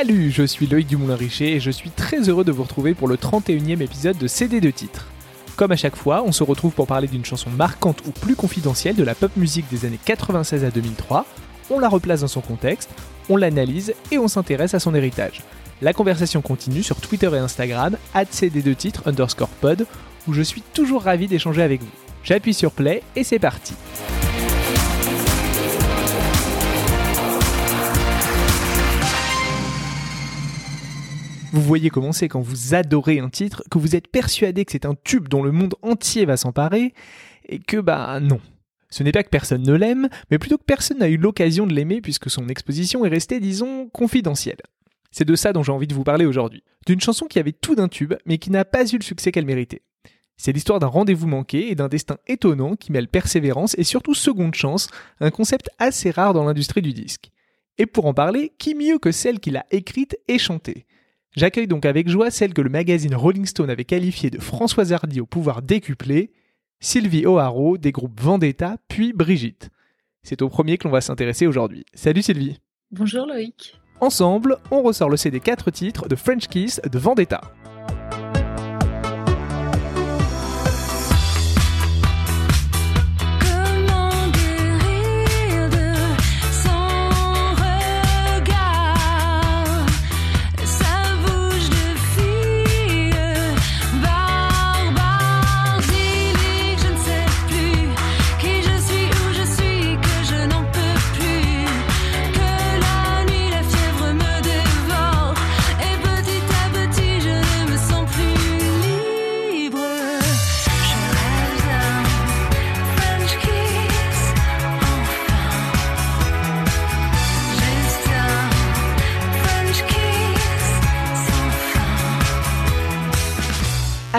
Salut, je suis Loïc Dumoulin-Richer et je suis très heureux de vous retrouver pour le 31e épisode de CD de titres. Comme à chaque fois, on se retrouve pour parler d'une chanson marquante ou plus confidentielle de la pop musique des années 96 à 2003, on la replace dans son contexte, on l'analyse et on s'intéresse à son héritage. La conversation continue sur Twitter et Instagram, cd2 titres underscore pod, où je suis toujours ravi d'échanger avec vous. J'appuie sur play et c'est parti. Vous voyez comment c'est quand vous adorez un titre, que vous êtes persuadé que c'est un tube dont le monde entier va s'emparer, et que bah non. Ce n'est pas que personne ne l'aime, mais plutôt que personne n'a eu l'occasion de l'aimer puisque son exposition est restée, disons, confidentielle. C'est de ça dont j'ai envie de vous parler aujourd'hui. D'une chanson qui avait tout d'un tube, mais qui n'a pas eu le succès qu'elle méritait. C'est l'histoire d'un rendez-vous manqué et d'un destin étonnant qui mêle persévérance et surtout seconde chance, un concept assez rare dans l'industrie du disque. Et pour en parler, qui mieux que celle qui l'a écrite et chantée? J'accueille donc avec joie celle que le magazine Rolling Stone avait qualifiée de Françoise Hardy au pouvoir décuplé, Sylvie O'Haraud des groupes Vendetta puis Brigitte. C'est au premier que l'on va s'intéresser aujourd'hui. Salut Sylvie Bonjour Loïc Ensemble, on ressort le CD 4 titres de French Kiss de Vendetta.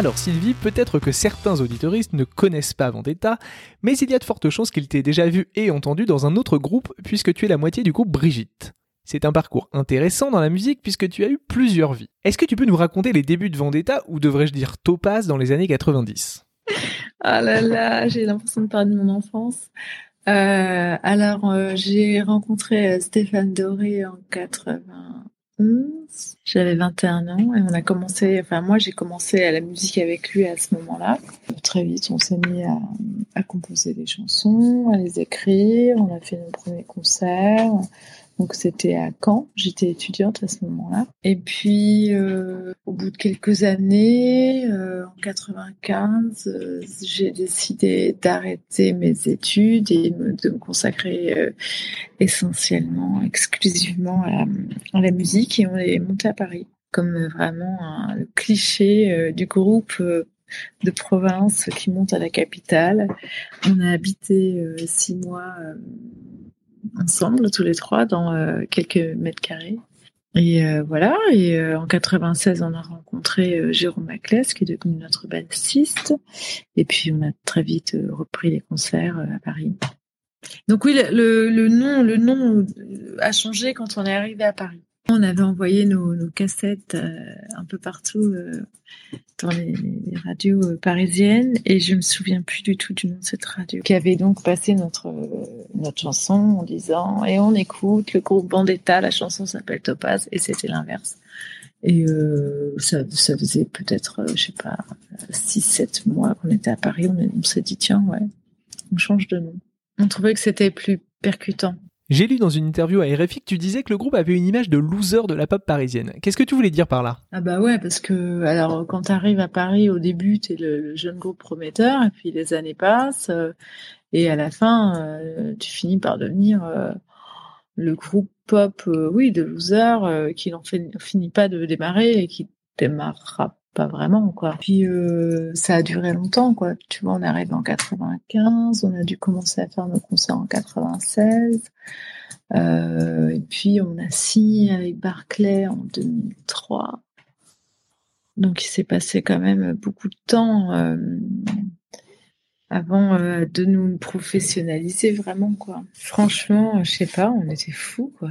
Alors Sylvie, peut-être que certains auditoristes ne connaissent pas Vendetta, mais il y a de fortes chances qu'ils t'aient déjà vu et entendu dans un autre groupe puisque tu es la moitié du groupe Brigitte. C'est un parcours intéressant dans la musique puisque tu as eu plusieurs vies. Est-ce que tu peux nous raconter les débuts de Vendetta ou devrais-je dire Topaz dans les années 90 Ah là là, j'ai l'impression de parler de mon enfance. Euh, alors, euh, j'ai rencontré euh, Stéphane Doré en 80. J'avais 21 ans et on a commencé, enfin moi j'ai commencé à la musique avec lui à ce moment-là. Très vite on s'est mis à, composer des chansons, à les écrire, on a fait nos premiers concerts. Donc c'était à Caen, j'étais étudiante à ce moment-là. Et puis euh, au bout de quelques années, euh, en 95, euh, j'ai décidé d'arrêter mes études et de me consacrer essentiellement, exclusivement à la, musique et on est monté à Paris comme vraiment un, le cliché du groupe de province qui monte à la capitale. On a habité six mois ensemble, tous les trois, dans euh, quelques mètres carrés. Et euh, voilà, et euh, en 96, on a rencontré Jérôme Maclès, qui est devenu notre bassiste. Et puis, on a très vite repris les concerts à Paris. Donc oui, le, le, nom, le nom a changé quand on est arrivé à Paris. On avait envoyé nos, cassettes euh, un peu partout euh, dans les, radios euh, parisiennes et je me souviens plus du tout du nom de cette radio qui avait donc passé notre notre chanson en disant et on écoute le groupe Bandetta, la chanson s'appelle Topaz et c'était l'inverse. Et ça, ça faisait peut-être, je sais pas, 6-7 mois qu'on était à Paris, on, on s'est dit tiens ouais, on change de nom. On trouvait que c'était plus percutant. J'ai lu dans une interview à RFI que tu disais que le groupe avait une image de loser de la pop parisienne. Qu'est-ce que tu voulais dire par là? Ah bah ouais, parce que alors quand tu arrives à Paris au début, t'es le, le jeune groupe prometteur, et puis les années passent, euh, et à la fin, euh, tu finis par devenir euh, le groupe pop, oui, de loser, qui n'en finit pas de démarrer et qui démarrera pas vraiment quoi. Puis ça a duré longtemps quoi. Tu vois, on arrive en 95, on a dû commencer à faire nos concerts en 96. Euh, et puis on a signé avec Barclay en 2003. Donc il s'est passé quand même beaucoup de temps euh, avant euh, de nous professionnaliser vraiment quoi. Franchement, je sais pas, on était fous quoi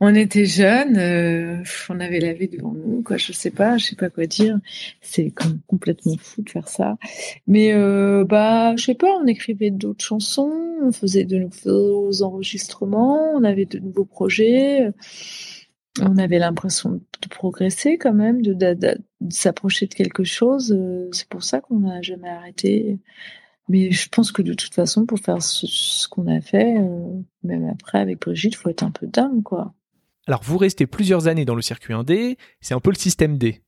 on était jeunes, euh, on avait la vie devant nous, quoi. Je sais pas, je sais pas quoi dire. C'est complètement fou de faire ça. Mais euh, bah, sais pas. On écrivait d'autres chansons, on faisait de nouveaux enregistrements, on avait de nouveaux projets. on avait l'impression de progresser quand même, de, de, s'approcher de quelque chose. Euh, c'est pour ça qu'on n'a jamais arrêté. Mais je pense que de toute façon, pour faire ce, qu'on a fait, euh, même après avec Brigitte, faut être un peu dingue, quoi. Alors vous restez plusieurs années dans le circuit indé, c'est un peu le système D.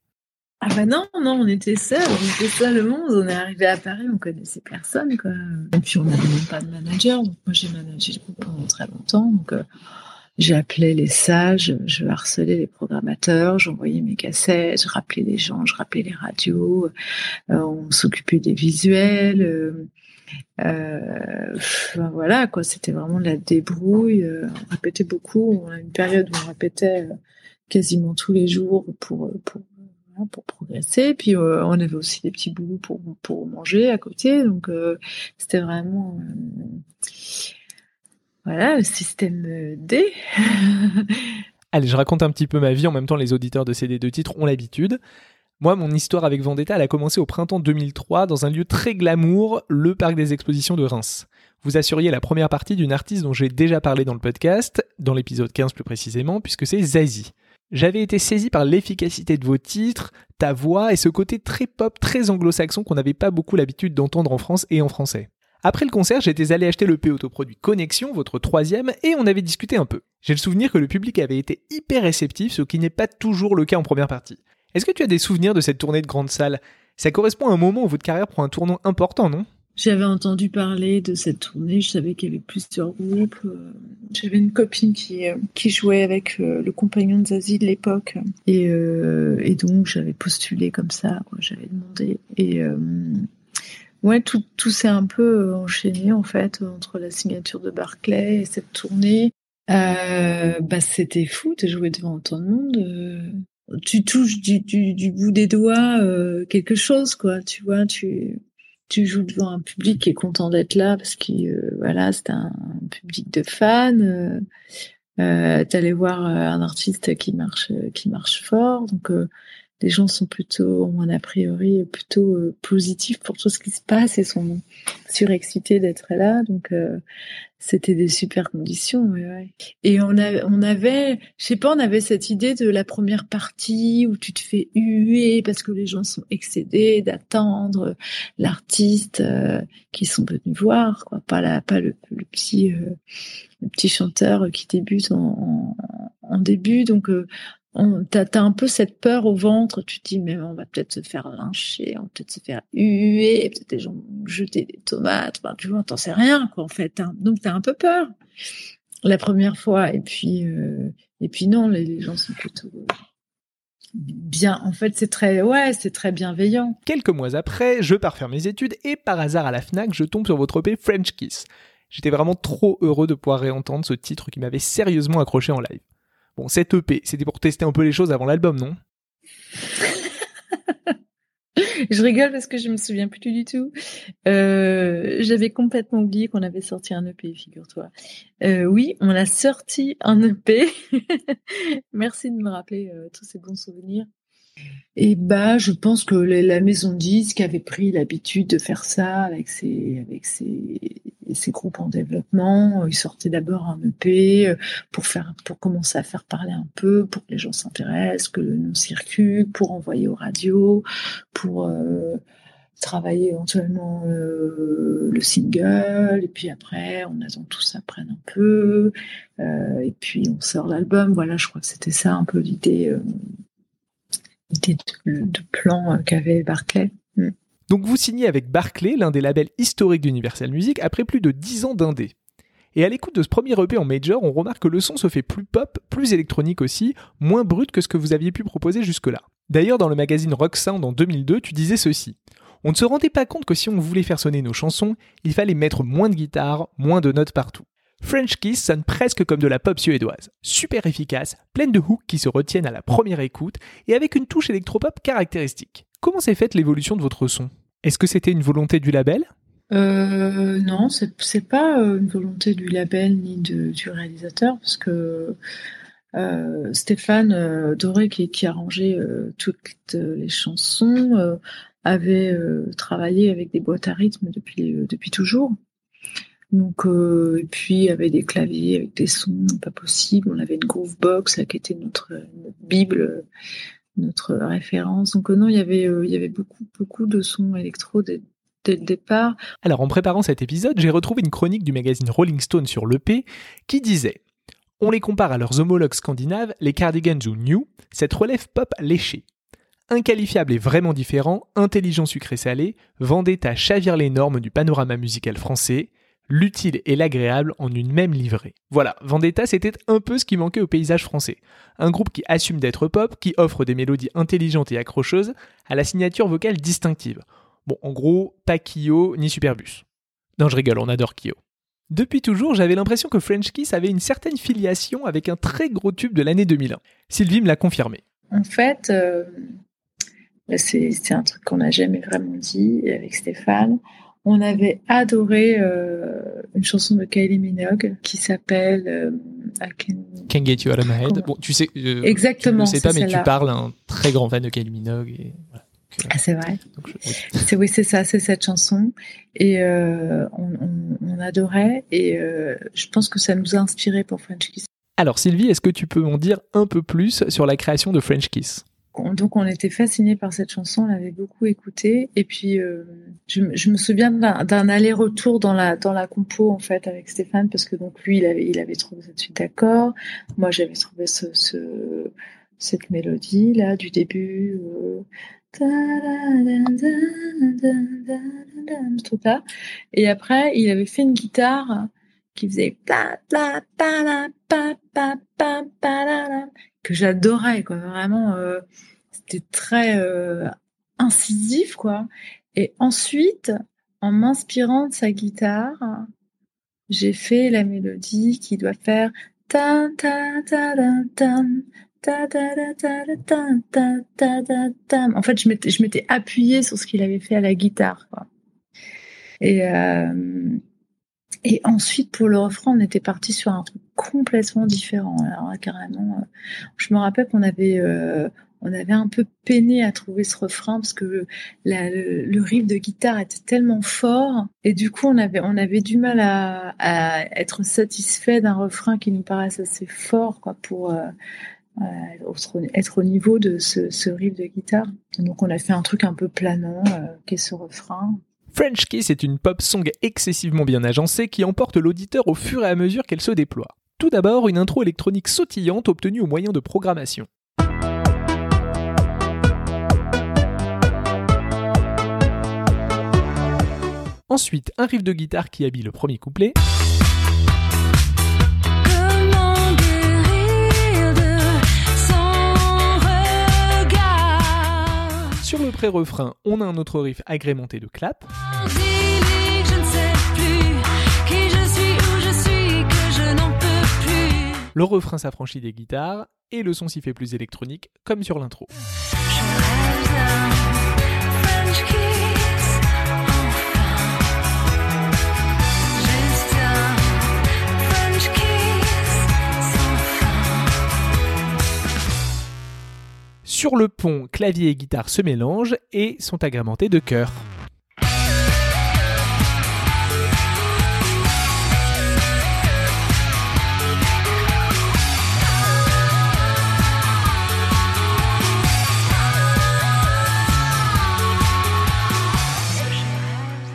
Ah bah non, non, on était seuls, on était seuls le monde, on est arrivé à Paris, on connaissait personne, quoi. Et puis on n'avait même pas de manager, donc moi j'ai managé le groupe pendant très longtemps, donc euh, J'appelais les sages, je harcelais les programmateurs, j'envoyais mes cassettes, je rappelais les gens, je rappelais les radios, euh, on s'occupait des visuels. Euh, euh voilà quoi, c'était vraiment de la débrouille. Euh, on répétait beaucoup. On a une période où on répétait quasiment tous les jours pour pour pour progresser. Puis on avait aussi des petits boulots pour pour manger à côté. Donc c'était vraiment voilà, le système euh, D. Allez, je raconte un petit peu ma vie. En même temps, les auditeurs de CD de titres ont l'habitude. Moi, mon histoire avec Vendetta, elle a commencé au printemps 2003 dans un lieu très glamour, le parc des expositions de Reims. Vous assuriez la première partie d'une artiste dont j'ai déjà parlé dans le podcast, dans l'épisode 15 plus précisément, puisque c'est Zazie. J'avais été saisi par l'efficacité de vos titres, ta voix et ce côté très pop, très anglo-saxon qu'on n'avait pas beaucoup l'habitude d'entendre en France et en français. Après le concert, j'étais allé acheter le P autoproduit Connexion, votre troisième, et on avait discuté un peu. J'ai le souvenir que le public avait été hyper réceptif, ce qui n'est pas toujours le cas en première partie. Est-ce que tu as des souvenirs de cette tournée de grande salle? Ça correspond à un moment où votre carrière prend un tournant important, non? J'avais entendu parler de cette tournée, je savais qu'il y avait plusieurs groupes. Euh, j'avais une copine qui, euh, jouait avec euh, le compagnon de Zazie de l'époque. Et donc j'avais postulé comme ça, j'avais demandé. Et, Ouais, tout, tout s'est un peu euh, enchaîné en fait entre la signature de Barclay et cette tournée. Euh, bah c'était fou de jouer devant autant de monde. Euh. tu touches du, du, du, bout des doigts euh, quelque chose, quoi. Tu vois, tu tu joues devant un public qui est content d'être là parce que voilà, c'est un, public de fans. Euh, T'allais voir un artiste qui marche qui marche fort, donc les gens sont plutôt, ont un a priori plutôt euh, positif pour tout ce qui se passe et sont surexcités d'être là. Donc euh, c'était des super conditions. Et on, a, on avait, je sais pas, on avait cette idée de la première partie où tu te fais huer parce que les gens sont excédés d'attendre l'artiste euh, qui sont venus voir, quoi. Pas la, pas le, petit, le petit chanteur qui débute en, en, début. Donc t'as as un peu cette peur au ventre. Tu te dis, mais on va peut-être se faire lyncher, on va peut-être se faire huer, peut-être des gens jeter des tomates. Enfin, tu vois, t'en sais rien, quoi, en fait. Hein. Donc, t'as un peu peur la première fois. Et puis, euh, et puis non, les, gens sont plutôt bien. En fait, c'est très, ouais, c'est très bienveillant. Quelques mois après, je pars faire mes études et par hasard à la Fnac, je tombe sur votre EP French Kiss. J'étais vraiment trop heureux de pouvoir réentendre ce titre qui m'avait sérieusement accroché en live. Bon, cette EP, c'était pour tester un peu les choses avant l'album, non? Je rigole parce que je me souviens plus du tout. Euh, j'avais complètement oublié qu'on avait sorti un EP, figure-toi. Euh, oui, on a sorti un EP. Merci de me rappeler euh, tous ces bons souvenirs. Et bah, je pense que la maison disque avait pris l'habitude de faire ça avec ses, groupes en développement. Ils sortaient d'abord un EP euh, pour commencer à faire parler un peu, pour que les gens s'intéressent, que le nom circule, pour envoyer aux radios, pour euh, travailler éventuellement euh, le single. Et puis après, on attend tout ça prenne un peu. Euh, et puis on sort l'album. Voilà, je crois que c'était ça un peu l'idée de, plan euh, qu'avait Barclay. Mm. Donc vous signez avec Barclay, l'un des labels historiques d'Universal Music, après plus de 10 ans d'indé. Et à l'écoute de ce premier EP en major, on remarque que le son se fait plus pop, plus électronique aussi, moins brut que ce que vous aviez pu proposer jusque-là. D'ailleurs, dans le magazine Rock Sound en 2002, tu disais ceci. On ne se rendait pas compte que si on voulait faire sonner nos chansons, il fallait mettre moins de guitare, moins de notes partout. French Kiss sonne presque comme de la pop suédoise, super efficace, pleine de hooks qui se retiennent à la première écoute et avec une touche électropop caractéristique. Comment s'est faite l'évolution de votre son? Est-ce que c'était une volonté du label? Euh, non, c'est pas euh, une volonté du label ni du réalisateur, parce que euh, Stéphane euh, Doré, qui, qui arrangeait euh, toutes les chansons, avait travaillé avec des boîtes à rythme depuis toujours. Donc, euh, et puis il y avait des claviers avec des sons pas possible. On avait une groovebox là, qui était notre, bible, notre référence. Donc non, il y avait il y avait beaucoup beaucoup de sons électro dès, dès le départ. Alors en préparant cet épisode, j'ai retrouvé une chronique du magazine Rolling Stone sur l'EP qui disait on les compare à leurs homologues scandinaves, les Cardigans ou New, cette relève pop léchée. Inqualifiable et vraiment différent, intelligent sucré salé, Vendetta chavire les normes du panorama musical français, l'utile et l'agréable en une même livrée. Voilà, Vendetta c'était un peu ce qui manquait au paysage français. Un groupe qui assume d'être pop, qui offre des mélodies intelligentes et accrocheuses, à la signature vocale distinctive. Bon, en gros, pas Kyo ni Superbus. Non, je rigole, on adore Kyo. Depuis toujours, j'avais l'impression que French Kiss avait une certaine filiation avec un très gros tube de l'année 2001. Sylvie me l'a confirmé. En fait, euh, c'est un truc qu'on n'a jamais vraiment dit avec Stéphane. On avait adoré euh, une chanson de Kylie Minogue qui s'appelle euh, Can... Get You Out of My Head. Bon, tu sais, exactement. Je ne sais pas, mais tu parles un très grand fan de Kylie Minogue. Et voilà. Ah, c'est vrai. C'est oui, c'est ça, c'est cette chanson et euh, on, on, adorait et euh, je pense que ça nous a inspiré pour French Kiss. Alors Sylvie, est-ce que tu peux m'en dire un peu plus sur la création de French Kiss? Donc on était fascinés par cette chanson, on l'avait beaucoup écoutée et puis euh, je, me souviens d'un aller-retour dans la dans la compo en fait avec Stéphane parce que donc lui il avait trouvé cette suite d'accords, moi j'avais trouvé ce, ce, cette mélodie là du début euh. Et après, il avait fait une guitare qui faisait que j'adorais quoi vraiment euh, c'était très euh, incisif quoi et ensuite en m'inspirant de sa guitare j'ai fait la mélodie qui doit faire en fait, je m'étais, je m'étais appuyée sur ce qu'il avait fait à la guitare. Quoi. Et, euh, et ensuite, pour le refrain, on était parti sur un truc complètement différent. Alors carrément, euh, je me rappelle qu'on avait, euh, on avait un peu peiné à trouver ce refrain parce que le, riff de guitare était tellement fort et du coup, on avait, on avait du mal à, être satisfait d'un refrain qui nous paraisse assez fort, quoi, pour euh, être au niveau de ce, riff de guitare. Donc on a fait un truc un peu planant, euh, est ce refrain. French Kiss est une pop song excessivement bien agencée qui emporte l'auditeur au fur et à mesure qu'elle se déploie. Tout d'abord, une intro électronique sautillante obtenue au moyen de programmation. Ensuite, un riff de guitare qui habille le premier couplet. Sur le pré-refrain, on a un autre riff agrémenté de clap. Le refrain s'affranchit des guitares et le son s'y fait plus électronique, comme sur l'intro. Sur le pont, clavier et guitare se mélangent et sont agrémentés de chœurs.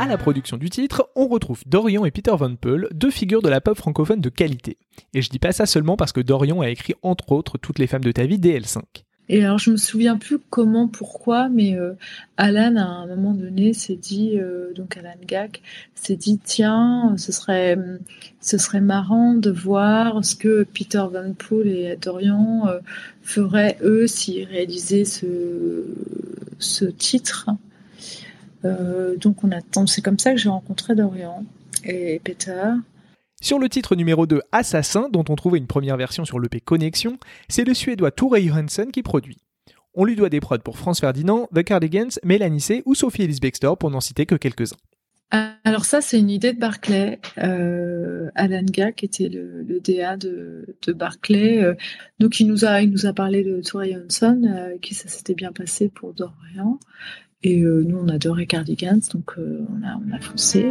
À la production du titre, on retrouve Dorian et Peter Van Peul, deux figures de la pop francophone de qualité. Et je dis pas ça seulement parce que Dorian a écrit entre autres Toutes les femmes de ta vie DL5. Et alors je me souviens plus comment, pourquoi, mais euh, Alan à un moment donné s'est dit, euh, donc Alan Gack s'est dit tiens, ce serait, ce serait marrant de voir ce que Peter Van Poel et Dorian euh, feraient eux s'ils réalisaient ce, ce titre. Euh, donc on attend, c'est comme ça que j'ai rencontré Dorian et Peter. Sur le titre numéro 2, Assassin, dont on trouvait une première version sur l'EP Connexion, c'est le suédois Tore Johansson qui produit. On lui doit des prods pour France Ferdinand, The Cardigans, Mélanie C ou Sophie Ellis Bextor pour n'en citer que quelques-uns. Alors ça, c'est une idée de Barclay. Euh, Alan Gack était le, le DA de, de Barclay. Euh, donc il nous a, il nous a parlé de Tore Johansson, euh, qui ça s'était bien passé pour Dorian. Et euh, nous, on adorait Cardigans, donc euh, on, a, on a foncé.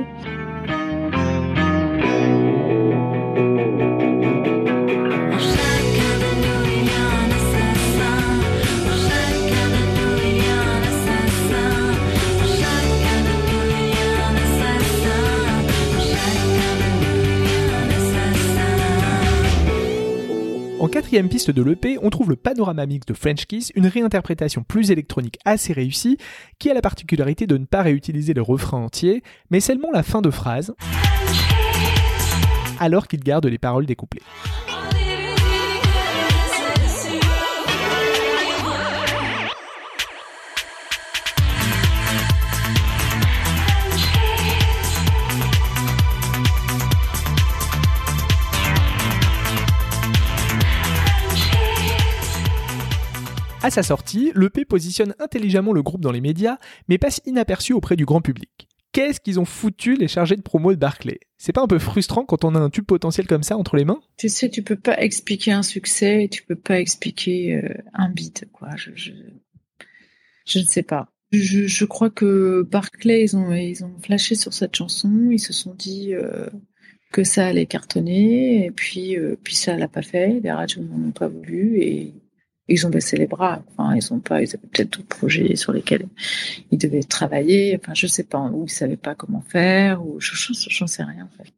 Quatrième piste de l'EP, on trouve le panorama mix de French Kiss, une réinterprétation plus électronique assez réussie, qui a la particularité de ne pas réutiliser le refrain entier, mais seulement la fin de phrase, alors qu'il garde les paroles des À sa sortie, l'EP positionne intelligemment le groupe dans les médias, mais passe inaperçu auprès du grand public. Qu'est-ce qu'ils ont foutu les chargés de promo de Barclay C'est pas un peu frustrant quand on a un tube potentiel comme ça entre les mains? Tu sais, tu peux pas expliquer un succès, tu peux pas expliquer euh, un beat, quoi. Je, je, je ne sais pas. Je, je, crois que Barclay, ils ont, ils ont flashé sur cette chanson, ils se sont dit euh, que ça allait cartonner, et puis, euh, puis ça l'a pas fait, les radios n'en ont pas voulu, et ils ont baissé les bras. Enfin, ils ont pas, ils avaient peut-être d'autres projets sur lesquels ils devaient travailler. Enfin, je sais pas, ou ils savaient pas comment faire, ou je j'en sais rien en fait.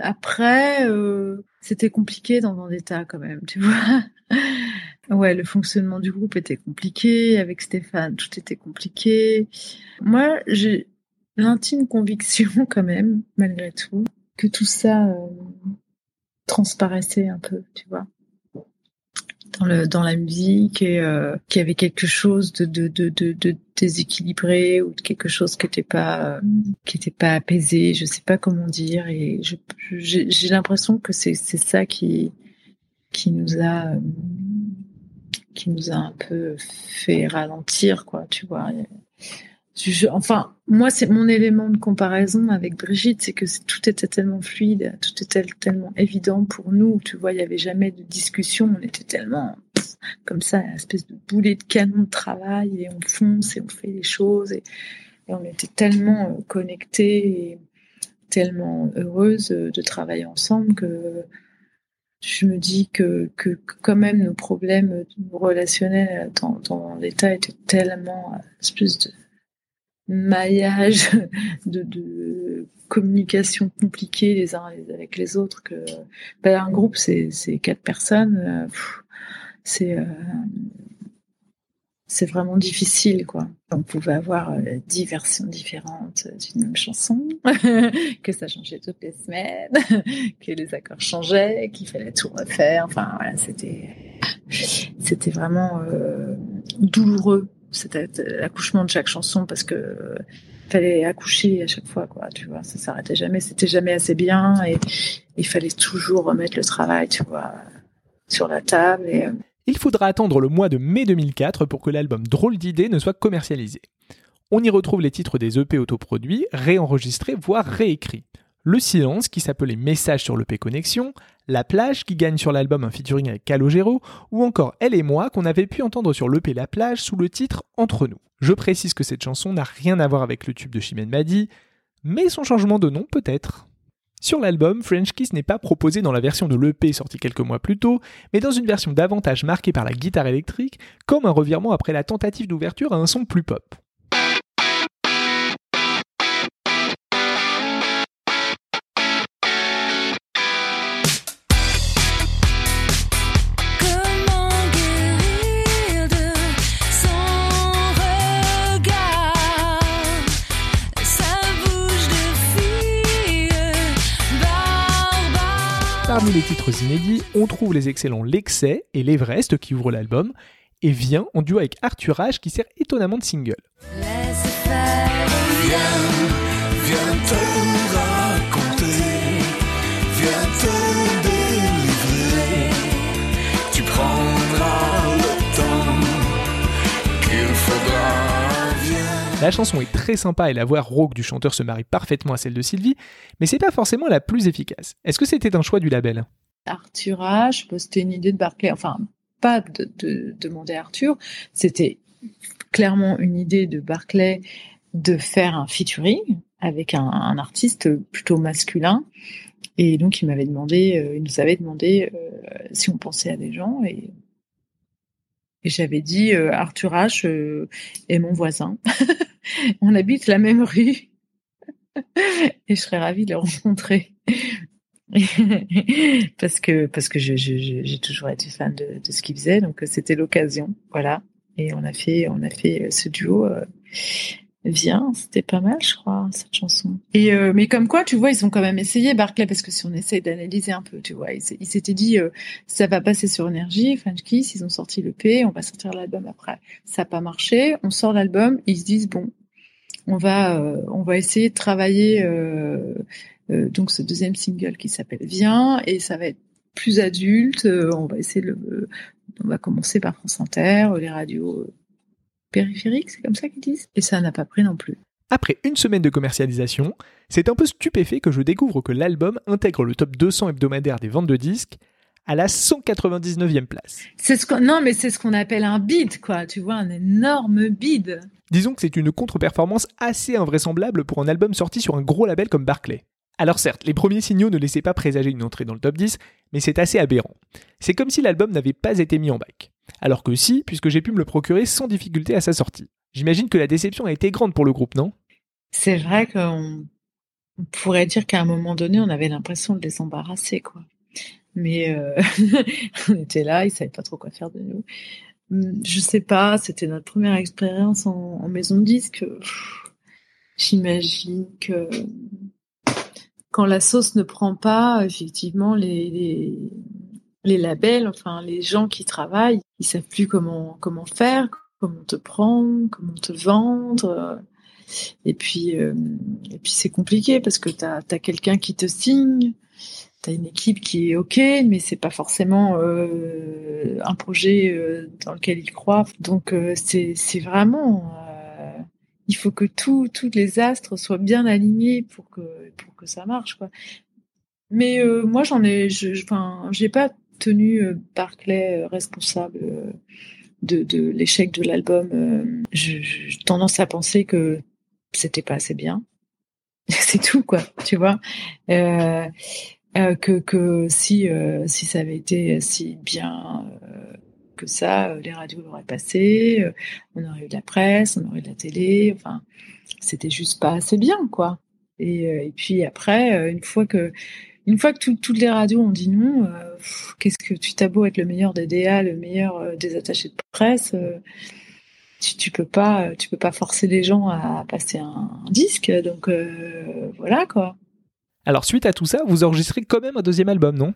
Après, euh, c'était compliqué dans Vendetta quand même, tu vois. ouais, le fonctionnement du groupe était compliqué avec Stéphane, tout était compliqué. Moi, j'ai l'intime conviction quand même, malgré tout, que tout ça euh, transparaissait un peu, tu vois dans, la musique et euh, qu'il y avait quelque chose de, déséquilibré ou de quelque chose qui n'était pas qui était pas apaisé je sais pas comment dire. Et j'ai l'impression que c'est ça qui qui nous a qui nous a un peu fait ralentir quoi tu vois enfin, moi, c'est mon élément de comparaison avec Brigitte, c'est que tout était tellement fluide, tout était tellement évident pour nous. Tu vois, il y avait jamais de discussion. On était tellement comme ça, une espèce de boulet de canon de travail et on fonce et on fait les choses et, on était tellement euh, connectés et tellement heureuses de travailler ensemble que je me dis que, que, quand même nos problèmes relationnels dans, dans l'état étaient tellement euh, espèce de maillage de, communication compliquée les uns avec les autres ben, un groupe c'est quatre personnes euh, c'est euh, c'est vraiment difficile quoi. On pouvait avoir euh, dix versions différentes d'une même chanson que ça changeait toutes les semaines que les accords changeaient qu'il fallait tout refaire. Enfin c'était vraiment douloureux c'était l'accouchement de chaque chanson parce que fallait accoucher à chaque fois quoi tu vois ça s'arrêtait jamais c'était jamais assez bien et il fallait toujours remettre le travail tu vois sur la table et euh, il faudra attendre le mois de mai 2004 pour que l'album Drôle d'idée ne soit commercialisé. On y retrouve les titres des EP autoproduits, réenregistrés, voire réécrits. Le silence qui s'appelait Message sur l'EP Connexion, la plage qui gagne sur l'album un featuring avec Calogero, ou encore Elle et moi qu'on avait pu entendre sur l'EP La plage sous le titre Entre nous. Je précise que cette chanson n'a rien à voir avec le tube de Chimène Badi, mais son changement de nom peut-être. Sur l'album, French Kiss n'est pas proposé dans la version de l'EP sortie quelques mois plus tôt, mais dans une version davantage marquée par la guitare électrique, comme un revirement après la tentative d'ouverture à un son plus pop. Titres inédits, on trouve les excellents L'Excès et L'Everest qui ouvrent l'album, et Vient en duo avec Arthur H qui sert étonnamment de single. La chanson est très sympa et la voix rauque du chanteur se marie parfaitement à celle de Sylvie, mais c'est pas forcément la plus efficace. Est-ce que c'était un choix du label? Arthur H, c'était une idée de Barclay, enfin pas de, demander Arthur, c'était clairement une idée de Barclay de faire un featuring avec un, artiste plutôt masculin. Et donc il m'avait demandé, euh, il nous avait demandé euh, si on pensait à des gens et j'avais dit euh, Arthur H est mon voisin. On habite la même rue. et je serais ravie de le rencontrer. parce que parce que j'ai toujours été fan de, ce qu'il faisait, donc c'était l'occasion, voilà. Et on a fait on a fait ce duo. Euh, Viens, c'était pas mal, je crois, cette chanson. Et euh, mais comme quoi, tu vois, ils ont quand même essayé Barclay parce que si on essaye d'analyser un peu, tu vois, ils s'étaient dit euh, ça va passer sur énergie, French Kiss, ils ont sorti le P, on va sortir l'album après. Ça n'a pas marché, on sort l'album, ils se disent bon, on va euh, on va essayer de travailler donc ce deuxième single qui s'appelle Viens et ça va être plus adulte, on va essayer de le, on va commencer par France Inter, les radios périphérique, c'est comme ça qu'ils disent. Et ça n'a pas pris non plus. Après une semaine de commercialisation, c'est un peu stupéfait que je découvre que l'album intègre le top 200 hebdomadaire des ventes de disques à la 199e place. C'est ce non, mais c'est ce qu'on appelle un bid, quoi. Tu vois, un énorme bid. Disons que c'est une contre-performance assez invraisemblable pour un album sorti sur un gros label comme Barclay. Alors certes, les premiers signaux ne laissaient pas présager une entrée dans le top 10, mais c'est assez aberrant. C'est comme si l'album n'avait pas été mis en bac. Alors que si, puisque j'ai pu me le procurer sans difficulté à sa sortie. J'imagine que la déception a été grande pour le groupe, non? C'est vrai qu'on pourrait dire qu'à un moment donné, on avait l'impression de les embarrasser, quoi. Mais euh, on était là, ils savaient pas trop quoi faire de nous. Hum, je sais pas, c'était notre première expérience en, maison de disque. J'imagine que quand la sauce ne prend pas, effectivement, les, les, labels, enfin les gens qui travaillent, ils savent plus comment comment faire, comment te prendre, comment te vendre. Et puis euh, puis c'est compliqué parce que tu as, quelqu'un qui te signe, tu as une équipe qui est OK, mais c'est pas forcément euh, un projet euh, dans lequel ils croient. Donc c'est vraiment il faut que tous les astres soient bien alignés pour que pour que ça marche quoi. Mais euh, moi j'en ai, je, enfin j'ai pas tenu euh, Barclay euh, responsable de, de l'échec de l'album. J'ai tendance à penser que c'était pas assez bien. C'est tout quoi, tu vois. que que si si ça avait été si bien que ça, euh, les radios l'auraient passé, euh, on aurait eu de la presse, on aurait eu de la télé, enfin, c'était juste pas assez bien, quoi. Et, euh, et puis après, une fois que, une fois que toutes les radios ont dit non, qu'est-ce que tu t'as beau être le meilleur des DA, le meilleur des attachés de presse, tu, tu, peux pas, tu peux pas forcer les gens à passer un, disque, donc voilà quoi. Alors suite à tout ça, vous enregistrez quand même un deuxième album, non?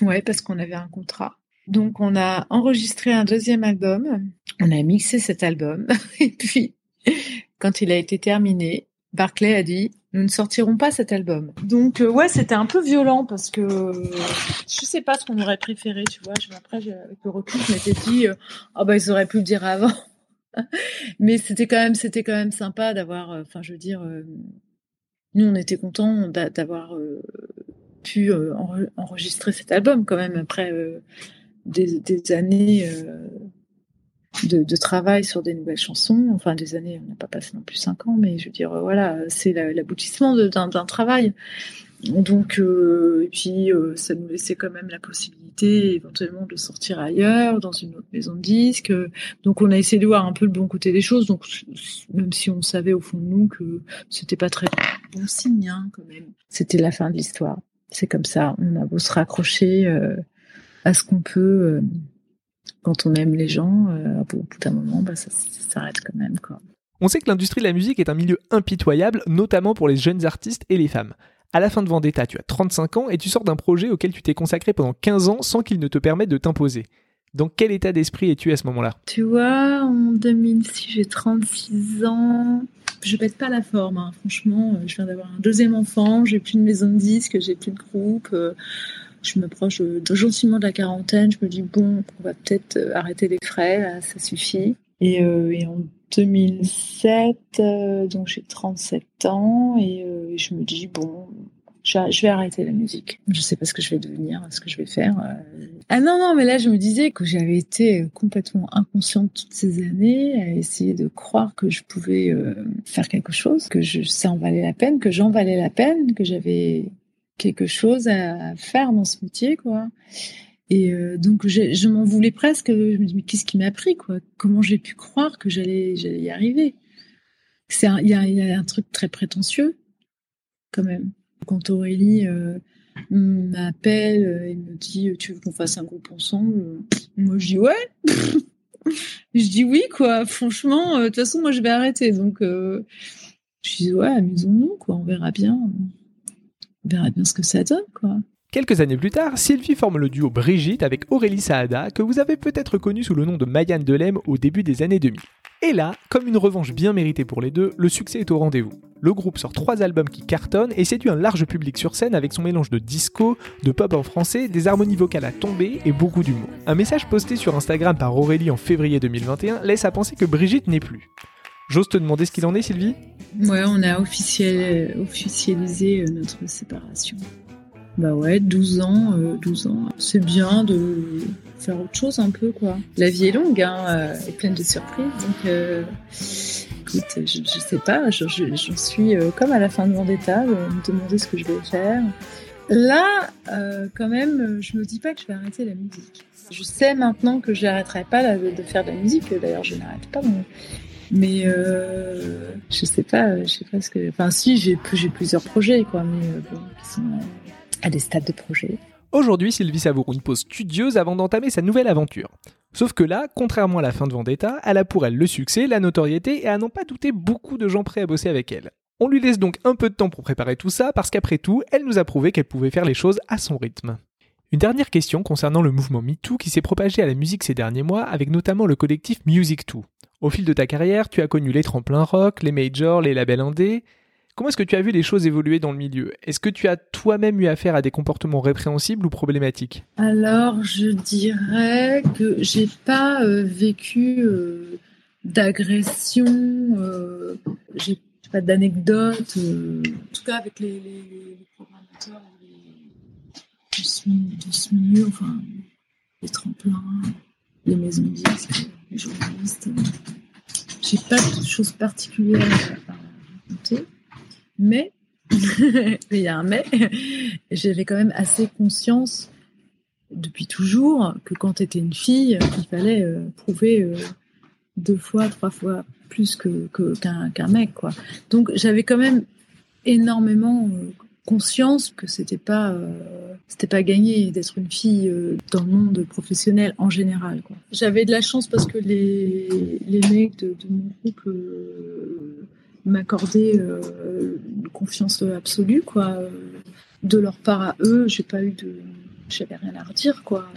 Ouais, parce qu'on avait un contrat. Donc on a enregistré un deuxième album, on a mixé cet album, et puis quand il a été terminé, Barclay a dit nous ne sortirons pas cet album. Donc euh, ouais, c'était un peu violent parce que je sais pas ce qu'on aurait préféré, tu vois. Après, avec le recul, je m'étais dit ah oh, bah ils auraient pu le dire avant. Mais c'était quand même c'était quand même sympa d'avoir euh, enfin je veux dire euh, nous on était contents d'avoir pu enregistrer cet album quand même après des, années euh, de, travail sur des nouvelles chansons. Enfin, des années, on n'a pas passé non plus cinq ans, mais je veux dire, voilà, c'est l'aboutissement d'un travail. Donc, euh, et puis, euh, ça nous laissait quand même la possibilité éventuellement de sortir ailleurs, dans une autre maison de disques. Donc, on a essayé de voir un peu le bon côté des choses. Donc, même si on savait au fond de nous que c'était pas très bon signe, hein, quand même. C'était la fin de l'histoire. C'est comme ça. On a beau se raccrocher à ce qu'on peut euh, quand on aime les gens. Euh, au bout d'un moment, bah, ça, s'arrête quand même. Quoi. On sait que l'industrie de la musique est un milieu impitoyable, notamment pour les jeunes artistes et les femmes. À la fin de Vendetta, tu as 35 ans et tu sors d'un projet auquel tu t'es consacré pendant 15 ans sans qu'il ne te permette de t'imposer. Dans quel état d'esprit es-tu à ce moment-là? Tu vois, en 2006, j'ai 36 ans. Je pète pas la forme, hein. franchement. Je viens d'avoir un deuxième enfant, j'ai plus de maison de disques, j'ai plus de groupe. Euh, je me proche de, gentiment de la quarantaine. Je me dis bon, on va peut-être euh, arrêter les frais, ça suffit. Et, euh, et en 2007, euh, donc j'ai 37 ans et je me dis bon, je vais arrêter la musique. Je sais pas ce que je vais devenir, ce que je vais faire. Ah non non, mais là je me disais que j'avais été complètement inconsciente toutes ces années à essayer de croire que je pouvais faire quelque chose, que je, ça en valait la peine, que j'en valais la peine, que j'avais quelque chose à faire dans ce métier, quoi. Et euh, donc je m'en voulais presque. Je me dis mais qu'est-ce qui m'a pris, quoi? Comment j'ai pu croire que j'allais y arriver? Il y a, un truc très prétentieux, quand même. Quand Aurélie euh, m'appelle et me dit Tu veux qu'on fasse un groupe ensemble? Moi, je dis Ouais Je dis oui, quoi. Franchement, de toute façon, moi, je vais arrêter. Donc, je dis Ouais, amusons-nous, quoi. On verra bien. Verra bien ce que ça donne, quoi. Quelques années plus tard, Sylvie forme le duo Brigitte avec Aurélie Saada, que vous avez peut-être connu sous le nom de Mayanne Delem au début des années 2000. Et là, comme une revanche bien méritée pour les deux, le succès est au rendez-vous. Le groupe sort trois albums qui cartonnent et séduit un large public sur scène avec son mélange de disco, de pop en français, des harmonies vocales à tomber et beaucoup d'humour. Un message posté sur Instagram par Aurélie en février 2021 laisse à penser que Brigitte n'est plus. J'ose te demander ce qu'il en est, Sylvie? Ouais, on a officialisé euh, notre séparation. Bah ouais, 12 ans, 12 euh, ans. C'est bien de faire autre chose un peu, quoi. La vie est longue, hein, euh, et pleine de surprises. Donc, euh, écoute, je, je, sais pas, j'en suis comme à la fin de Vendetta, de me demander ce que je vais faire. Là, quand même, je me dis pas que je vais arrêter la musique. Je sais maintenant que je n'arrêterai pas de, faire de la musique. D'ailleurs, je n'arrête pas. Mais je sais pas, je sais pas ce que. Enfin, si, j'ai plusieurs projets, quoi, mais bon, qui sont à des stades de projet. Aujourd'hui, Sylvie savoure une pause studieuse avant d'entamer sa nouvelle aventure. Sauf que là, contrairement à la fin de Vendetta, elle a pour elle le succès, la notoriété et à n'en pas douter beaucoup de gens prêts à bosser avec elle. On lui laisse donc un peu de temps pour préparer tout ça parce qu'après tout, elle nous a prouvé qu'elle pouvait faire les choses à son rythme. Une dernière question concernant le mouvement MeToo qui s'est propagé à la musique ces derniers mois avec notamment le collectif Music2. Au fil de ta carrière, tu as connu les tremplins rock, les majors, les labels indés, Comment est-ce que tu as vu les choses évoluer dans le milieu Est-ce que tu as toi-même eu affaire à des comportements répréhensibles ou problématiques Alors, je dirais que j'ai pas euh, vécu euh, d'agression, euh, j'ai pas d'anecdotes, euh, en tout cas avec les, les, programmateurs de, ce, milieu, enfin, les tremplins, les maisons disques, J'ai pas de choses particulières à raconter. Mais, il y a un mais, j'avais quand même assez conscience depuis toujours que quand tu étais une fille, il fallait euh, prouver euh, deux fois, trois fois plus que, qu'un, mec. Quoi. Donc j'avais quand même énormément euh, conscience que c'était pas c'était pas gagné d'être une fille dans le monde professionnel en général. J'avais de la chance parce que les, les mecs de, mon groupe euh, une confiance absolue, quoi. De leur part à eux, j'ai pas eu de, j'avais rien à redire, quoi.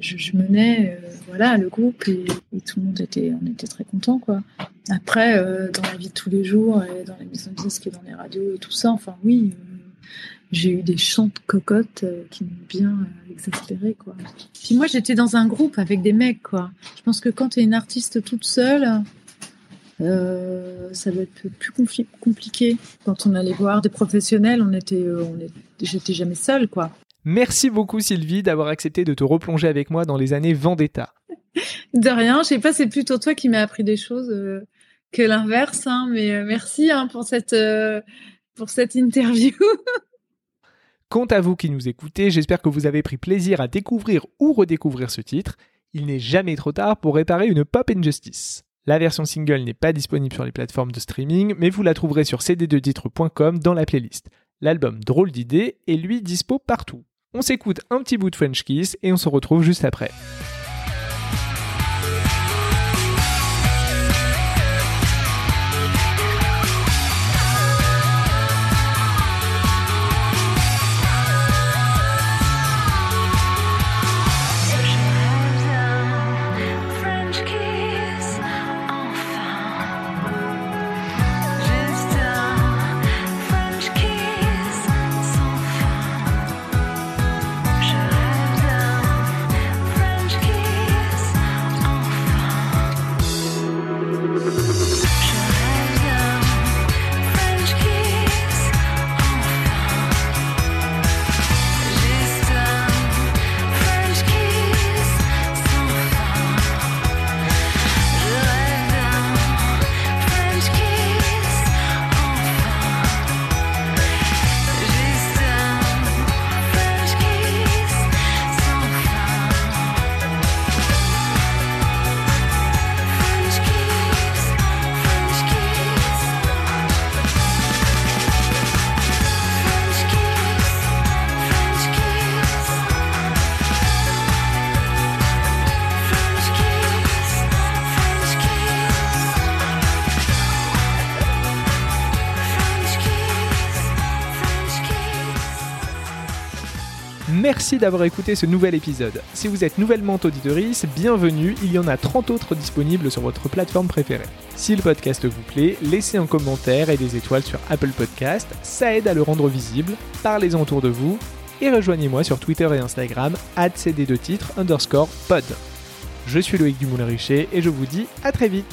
Je, menais, euh, voilà, le groupe et, tout le monde était, on était très content, quoi. Après, euh, dans la vie de tous les jours, et dans les maisons de disques et dans les radios et tout ça, enfin oui, j'ai eu des chants de cocottes qui m'ont bien exaspéré, quoi. Puis moi, j'étais dans un groupe avec des mecs, quoi. Je pense que quand tu es une artiste toute seule, euh, ça doit être plus compliqué. Quand on allait voir des professionnels, on était, euh, on j'étais jamais seule, quoi. Merci beaucoup Sylvie d'avoir accepté de te replonger avec moi dans les années Vendetta. de rien, je sais pas, c'est plutôt toi qui m'as appris des choses euh, que l'inverse, hein, mais merci hein, pour cette pour cette interview. Quant à vous qui nous écoutez, j'espère que vous avez pris plaisir à découvrir ou redécouvrir ce titre. Il n'est jamais trop tard pour réparer une pop injustice. La version single n'est pas disponible sur les plateformes de streaming, mais vous la trouverez sur cd2titres.com dans la playlist. L'album Drôle d'idée est lui dispo partout. On s'écoute un petit bout de French Kiss et on se retrouve juste après. Merci d'avoir écouté ce nouvel épisode. Si vous êtes nouvellement auditorice, bienvenue, il y en a 30 autres disponibles sur votre plateforme préférée. Si le podcast vous plaît, laissez un commentaire et des étoiles sur Apple Podcast, ça aide à le rendre visible, parlez-en autour de vous, et rejoignez-moi sur Twitter et Instagram, cd 2 titres underscore pod. Je suis Loïc Dumoulin-Richer et je vous dis à très vite